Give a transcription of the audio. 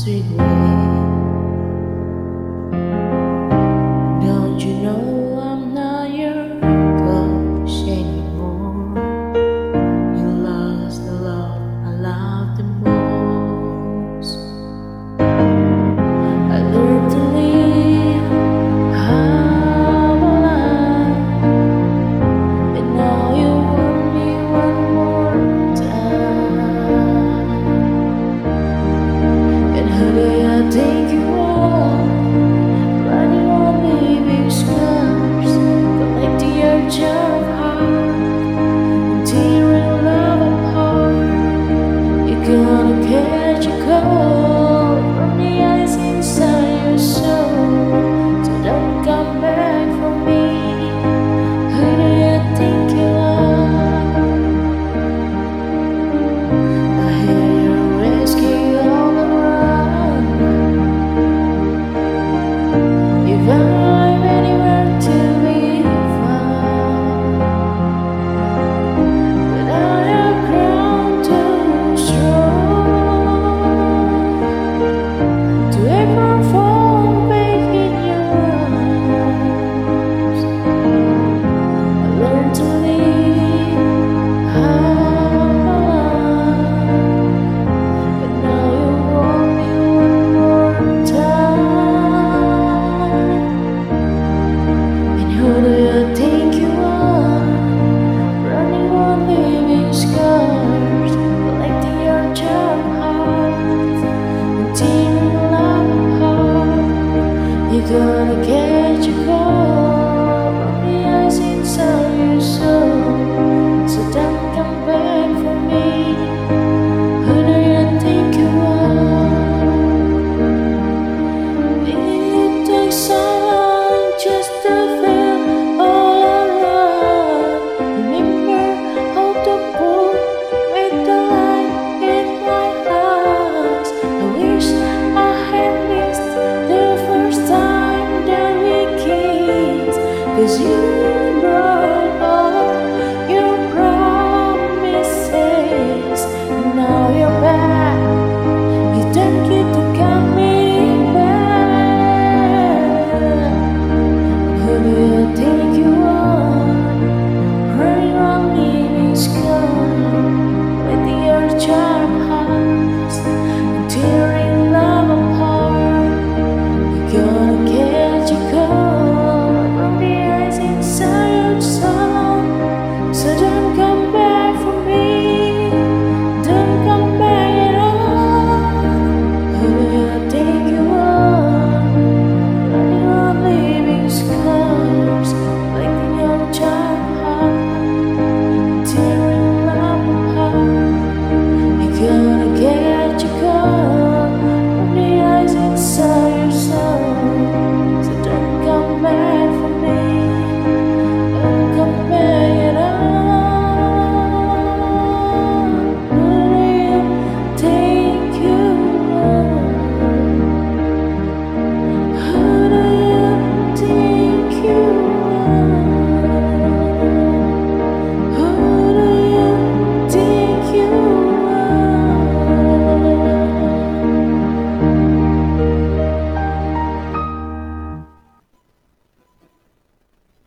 sweet one. rainbow.